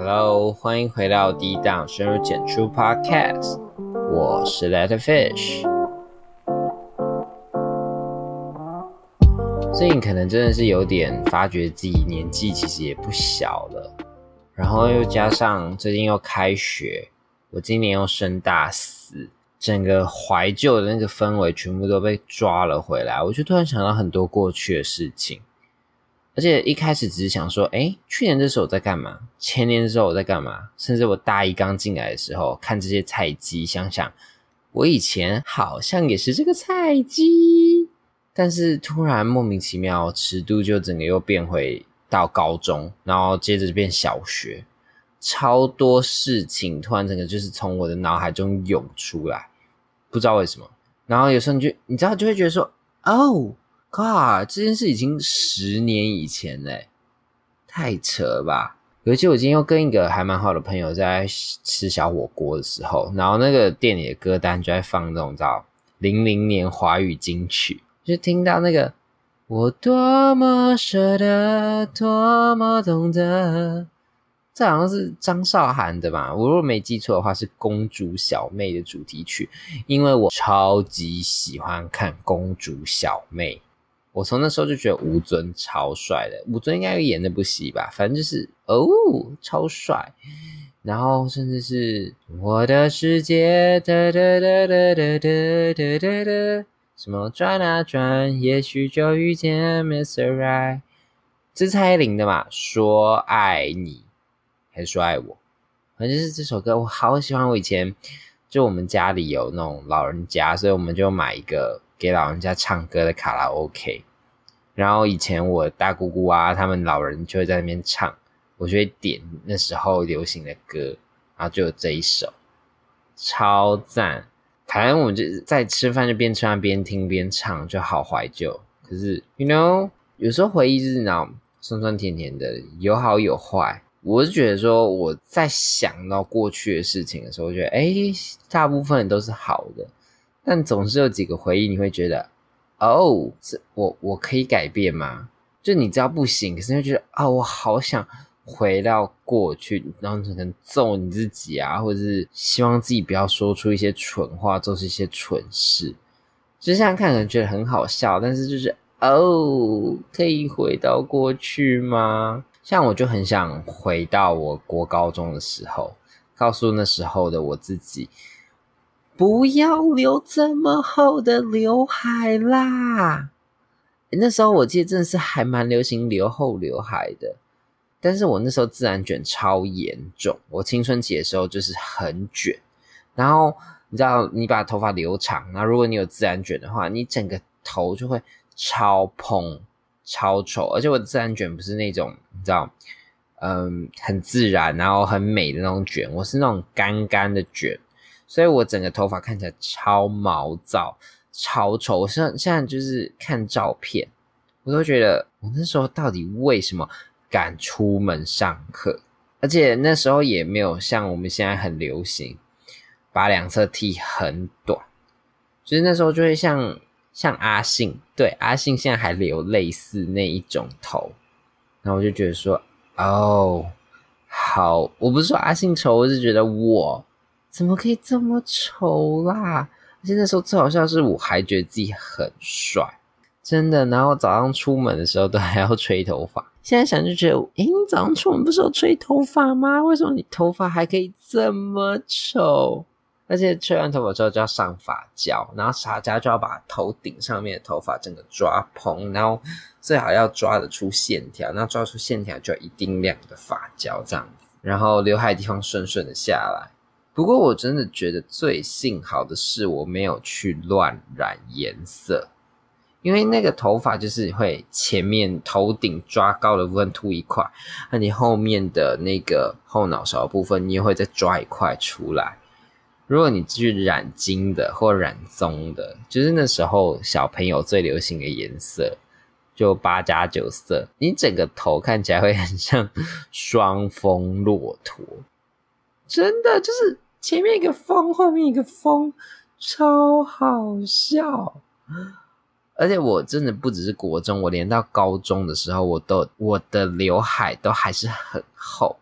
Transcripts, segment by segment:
Hello，欢迎回到低档深入浅出 Podcast，我是 Letter Fish。最近可能真的是有点发觉自己年纪其实也不小了，然后又加上最近又开学，我今年又升大四，整个怀旧的那个氛围全部都被抓了回来，我就突然想到很多过去的事情。而且一开始只是想说，哎，去年这时候我在干嘛？前年的时候我在干嘛？甚至我大一刚进来的时候，看这些菜鸡，想想我以前好像也是这个菜鸡。但是突然莫名其妙，尺度就整个又变回到高中，然后接着就变小学，超多事情突然整个就是从我的脑海中涌出来，不知道为什么。然后有时候你就你知道就会觉得说，哦。God，这件事已经十年以前嘞，太扯了吧！尤其我今天又跟一个还蛮好的朋友在吃小火锅的时候，然后那个店里的歌单就在放那种叫零零年华语金曲，就听到那个我多么舍得，多么懂得，这好像是张韶涵的吧？我如果没记错的话，是《公主小妹》的主题曲，因为我超级喜欢看《公主小妹》。我从那时候就觉得吴尊超帅的，吴尊应该演那部戏吧，反正就是哦，超帅。然后甚至是我的世界哒哒哒哒哒哒哒哒，什么转啊转，也许就遇见 Mr. Right，这是蔡依林的嘛？说爱你还是说爱我？反正就是这首歌，我好喜欢。我以前就我们家里有那种老人家，所以我们就买一个给老人家唱歌的卡拉 OK。然后以前我大姑姑啊，他们老人就会在那边唱，我就会点那时候流行的歌，然后就有这一首，超赞。反正我们就在吃饭就边吃饭边听边唱，就好怀旧。可是，you know，有时候回忆就是那种酸酸甜甜的，有好有坏。我是觉得说我在想到过去的事情的时候，我觉得哎，大部分都是好的，但总是有几个回忆你会觉得。哦，这我我可以改变吗？就你知道不行，可是又觉得啊，我好想回到过去，然后可能揍你自己啊，或者是希望自己不要说出一些蠢话，做出一些蠢事。就这样看，可能觉得很好笑，但是就是哦，可以回到过去吗？像我就很想回到我国高中的时候，告诉那时候的我自己。不要留这么厚的刘海啦！那时候我记得真的是还蛮流行留厚刘海的，但是我那时候自然卷超严重。我青春期的时候就是很卷，然后你知道，你把头发留长，那如果你有自然卷的话，你整个头就会超蓬、超丑。而且我的自然卷不是那种你知道，嗯，很自然然后很美的那种卷，我是那种干干的卷。所以我整个头发看起来超毛躁、超丑。我现现在就是看照片，我都觉得我那时候到底为什么敢出门上课？而且那时候也没有像我们现在很流行把两侧剃很短，就是那时候就会像像阿信，对阿信现在还留类似那一种头，然后我就觉得说，哦，好，我不是说阿信丑，我是觉得我。怎么可以这么丑啦！而且那时候最好笑是，我还觉得自己很帅，真的。然后早上出门的时候都还要吹头发。现在想就觉得，诶，你早上出门不是有吹头发吗？为什么你头发还可以这么丑？而且吹完头发之后就要上发胶，然后发胶就要把头顶上面的头发整个抓蓬，然后最好要抓得出线条。那抓出线条就要一定量的发胶这样子，然后刘海地方顺顺的下来。不过我真的觉得最幸好的是我没有去乱染颜色，因为那个头发就是会前面头顶抓高的部分秃一块，那你后面的那个后脑勺部分你也会再抓一块出来。如果你去染金的或染棕的，就是那时候小朋友最流行的颜色，就八加九色，你整个头看起来会很像双峰骆驼，真的就是。前面一个风，后面一个风，超好笑。而且我真的不只是国中，我连到高中的时候，我都我的刘海都还是很厚，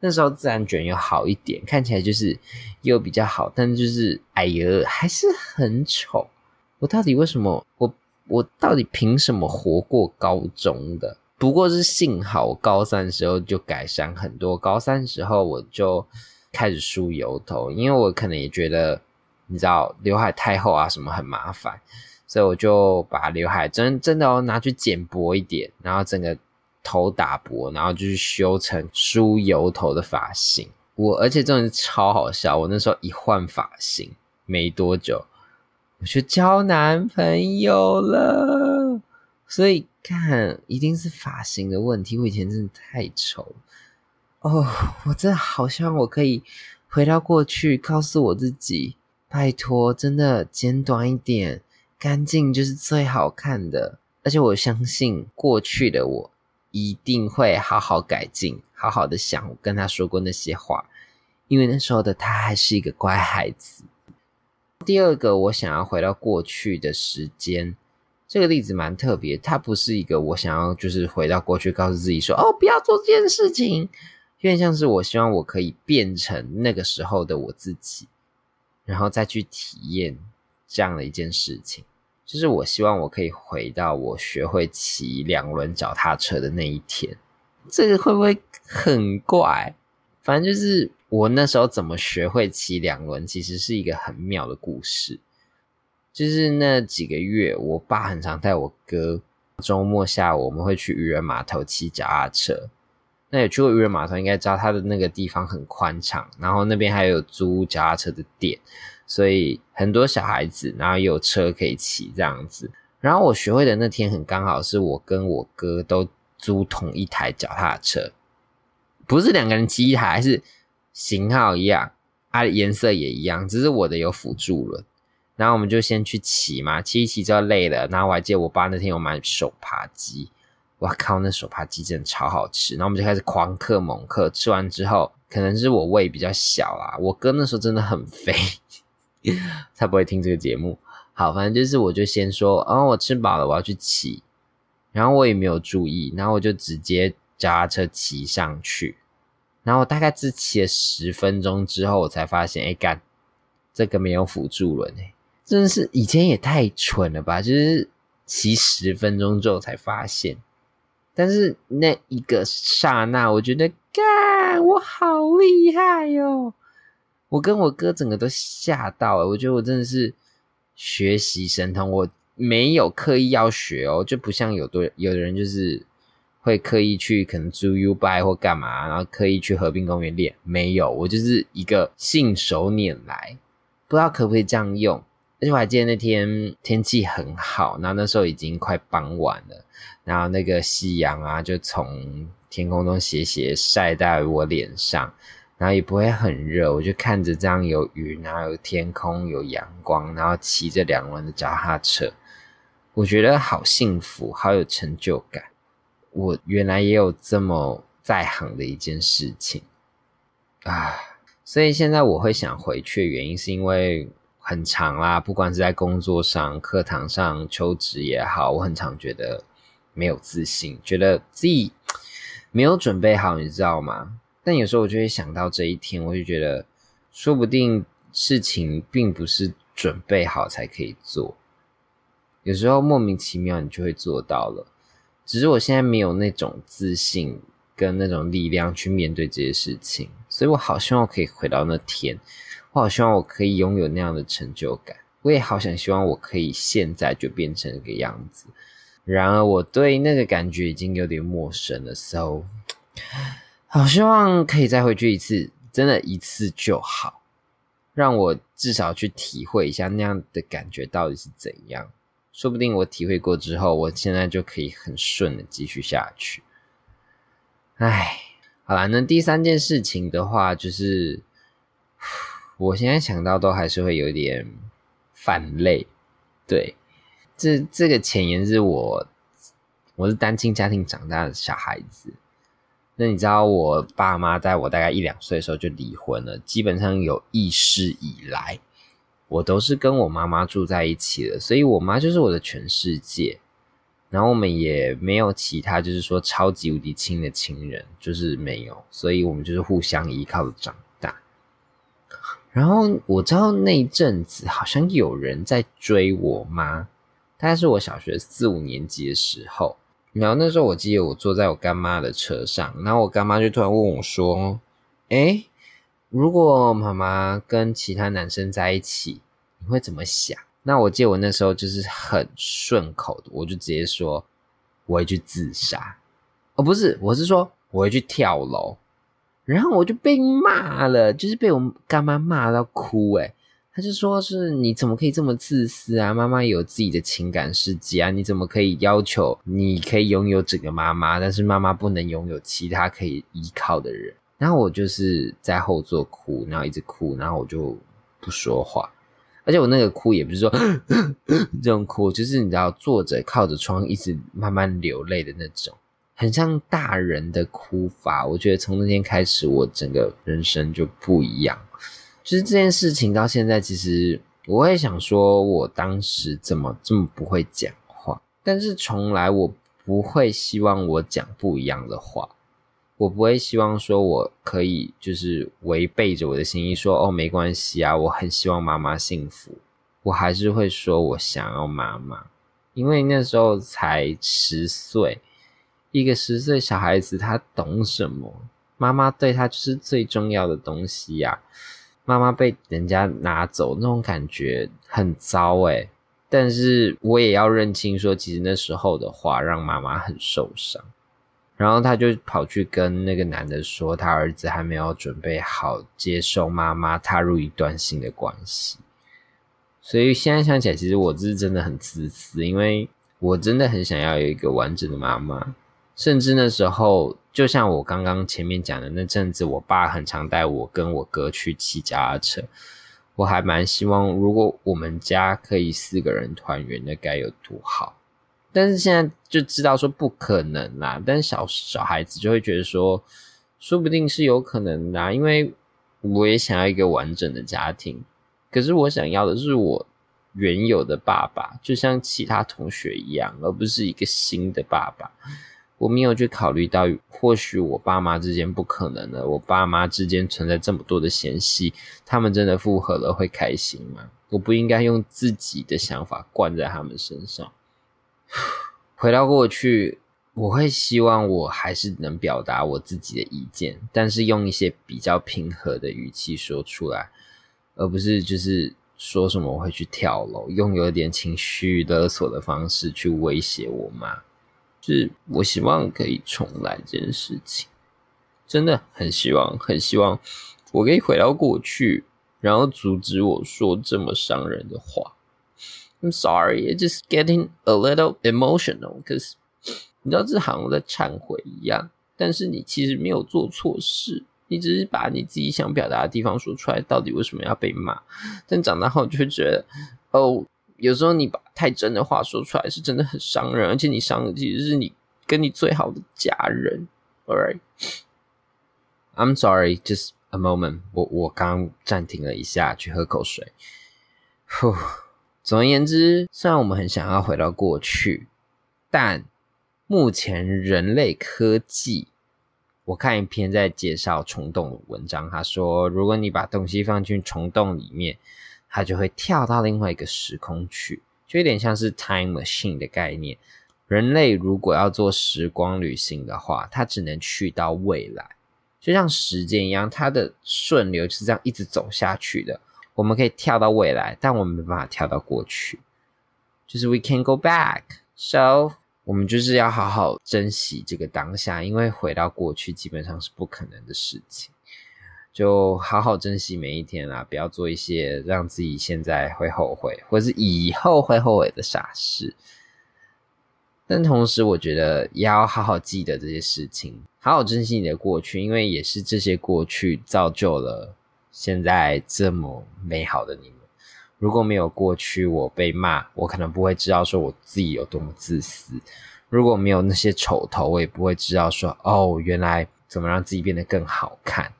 那时候自然卷又好一点，看起来就是又比较好，但就是哎呀，还是很丑。我到底为什么？我我到底凭什么活过高中的？不过是幸好我高三的时候就改善很多，高三时候我就开始梳油头，因为我可能也觉得你知道刘海太厚啊什么很麻烦，所以我就把刘海真真的哦拿去剪薄一点，然后整个。头打薄，然后就是修成梳油头的发型。我而且真的是超好笑。我那时候一换发型没多久，我就交男朋友了。所以看，一定是发型的问题。我以前真的太丑哦，我真的好希望我可以回到过去，告诉我自己，拜托，真的剪短一点，干净就是最好看的。而且我相信过去的我。一定会好好改进，好好的想我跟他说过那些话，因为那时候的他还是一个乖孩子。第二个，我想要回到过去的时间，这个例子蛮特别，它不是一个我想要就是回到过去告诉自己说哦不要做这件事情，有点像是我希望我可以变成那个时候的我自己，然后再去体验这样的一件事情。就是我希望我可以回到我学会骑两轮脚踏车的那一天，这个会不会很怪？反正就是我那时候怎么学会骑两轮，其实是一个很妙的故事。就是那几个月，我爸很常带我哥，周末下午我们会去渔人码头骑脚踏车。那有去过渔人码头，应该知道它的那个地方很宽敞，然后那边还有租脚踏车的店。所以很多小孩子，然后有车可以骑这样子。然后我学会的那天很刚好是我跟我哥都租同一台脚踏车，不是两个人骑一台，是型号一样啊，颜色也一样，只是我的有辅助轮。然后我们就先去骑嘛，骑一骑就累了。然后我还记得我爸那天有买手扒鸡，哇靠，那手扒鸡真的超好吃。然后我们就开始狂嗑猛嗑，吃完之后可能是我胃比较小啦，我哥那时候真的很肥。他不会听这个节目。好，反正就是，我就先说，哦，我吃饱了，我要去骑。然后我也没有注意，然后我就直接脚踏车骑上去。然后我大概只骑了十分钟之后，我才发现，哎干，这个没有辅助轮哎，真的是以前也太蠢了吧！就是骑十分钟之后才发现。但是那一个刹那，我觉得，干，我好厉害哟！我跟我哥整个都吓到了，我觉得我真的是学习神童，我没有刻意要学哦，就不像有的有的人就是会刻意去可能租 U bike 或干嘛，然后刻意去河滨公园练，没有，我就是一个信手拈来，不知道可不可以这样用。而且我还记得那天天气很好，然后那时候已经快傍晚了，然后那个夕阳啊就从天空中斜斜晒在我脸上。然后也不会很热，我就看着这样有云，然后有天空，有阳光，然后骑着两轮的脚踏车，我觉得好幸福，好有成就感。我原来也有这么在行的一件事情啊！所以现在我会想回去的原因，是因为很长啦，不管是在工作上、课堂上、求职也好，我很常觉得没有自信，觉得自己没有准备好，你知道吗？但有时候我就会想到这一天，我就觉得，说不定事情并不是准备好才可以做，有时候莫名其妙你就会做到了。只是我现在没有那种自信跟那种力量去面对这些事情，所以我好希望可以回到那天，我好希望我可以拥有那样的成就感，我也好想希望我可以现在就变成那个样子。然而我对那个感觉已经有点陌生了，so。好希望可以再回去一次，真的一次就好，让我至少去体会一下那样的感觉到底是怎样。说不定我体会过之后，我现在就可以很顺的继续下去。唉，好了，那第三件事情的话，就是我现在想到都还是会有点泛泪。对，这这个前言是我，我是单亲家庭长大的小孩子。那你知道我爸妈在我大概一两岁的时候就离婚了，基本上有意识以来，我都是跟我妈妈住在一起的，所以我妈就是我的全世界。然后我们也没有其他，就是说超级无敌亲的亲人，就是没有，所以我们就是互相依靠的长大。然后我知道那一阵子好像有人在追我妈，大概是我小学四五年级的时候。然后那时候我记得我坐在我干妈的车上，然后我干妈就突然问我说：“哎，如果妈妈跟其他男生在一起，你会怎么想？”那我记得我那时候就是很顺口的，我就直接说我会去自杀。哦，不是，我是说我会去跳楼。然后我就被骂了，就是被我干妈骂到哭。诶他就说是你怎么可以这么自私啊？妈妈有自己的情感世界啊，你怎么可以要求你可以拥有整个妈妈，但是妈妈不能拥有其他可以依靠的人？然后我就是在后座哭，然后一直哭，然后我就不说话。而且我那个哭也不是说 这种哭，就是你知道坐着靠着窗一直慢慢流泪的那种，很像大人的哭法。我觉得从那天开始，我整个人生就不一样。就是这件事情到现在，其实我会想说，我当时怎么这么不会讲话？但是从来我不会希望我讲不一样的话。我不会希望说，我可以就是违背着我的心意说，哦，没关系啊，我很希望妈妈幸福。我还是会说我想要妈妈，因为那时候才十岁，一个十岁小孩子他懂什么？妈妈对他就是最重要的东西呀。妈妈被人家拿走，那种感觉很糟诶但是我也要认清说，其实那时候的话让妈妈很受伤。然后他就跑去跟那个男的说，他儿子还没有准备好接受妈妈踏入一段新的关系。所以现在想起来，其实我这是真的很自私，因为我真的很想要有一个完整的妈妈。甚至那时候，就像我刚刚前面讲的那阵子，我爸很常带我跟我哥去骑脚踏车，我还蛮希望，如果我们家可以四个人团圆，那该有多好。但是现在就知道说不可能啦，但是小小孩子就会觉得说，说不定是有可能的，因为我也想要一个完整的家庭，可是我想要的是我原有的爸爸，就像其他同学一样，而不是一个新的爸爸。我没有去考虑到，或许我爸妈之间不可能的，我爸妈之间存在这么多的嫌隙，他们真的复合了会开心吗？我不应该用自己的想法灌在他们身上。回到过去，我会希望我还是能表达我自己的意见，但是用一些比较平和的语气说出来，而不是就是说什么我会去跳楼，用有点情绪勒索的方式去威胁我妈。就是我希望可以重来这件事情，真的很希望，很希望我可以回到过去，然后阻止我说这么伤人的话。I'm sorry, it's just getting a little emotional. because 你知道，这好像在忏悔一样。但是你其实没有做错事，你只是把你自己想表达的地方说出来。到底为什么要被骂？但长大后就会觉得，哦，有时候你把太真的话说出来，是真的很伤人。而且你伤的其实是你跟你最好的家人。All right, I'm sorry, just a moment. 我我刚暂停了一下，去喝口水。呼。总而言之，虽然我们很想要回到过去，但目前人类科技，我看一篇在介绍虫洞的文章，他说，如果你把东西放进虫洞里面，它就会跳到另外一个时空去，就有点像是 time machine 的概念。人类如果要做时光旅行的话，它只能去到未来，就像时间一样，它的顺流是这样一直走下去的。我们可以跳到未来，但我们没办法跳到过去。就是 we can go back，so 我们就是要好好珍惜这个当下，因为回到过去基本上是不可能的事情。就好好珍惜每一天啦，不要做一些让自己现在会后悔，或是以后会后悔的傻事。但同时，我觉得也要好好记得这些事情，好好珍惜你的过去，因为也是这些过去造就了。现在这么美好的你们，如果没有过去我被骂，我可能不会知道说我自己有多么自私；如果没有那些丑头，我也不会知道说哦，原来怎么让自己变得更好看，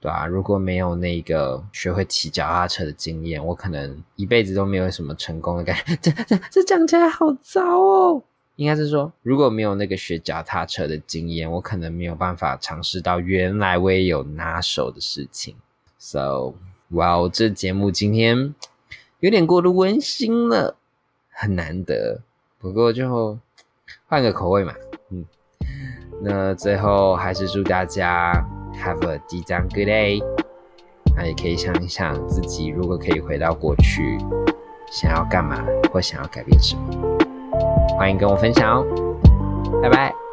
对吧？如果没有那个学会骑脚踏车的经验，我可能一辈子都没有什么成功的感觉。这这这讲起来好糟哦。应该是说，如果没有那个学脚踏车的经验，我可能没有办法尝试到原来我也有拿手的事情。So，哇哦，这节目今天有点过度温馨了，很难得。不过就换个口味嘛，嗯。那最后还是祝大家 have a 即将 good day。那也可以想一想自己如果可以回到过去，想要干嘛或想要改变什么。欢迎跟我分享哦，拜拜。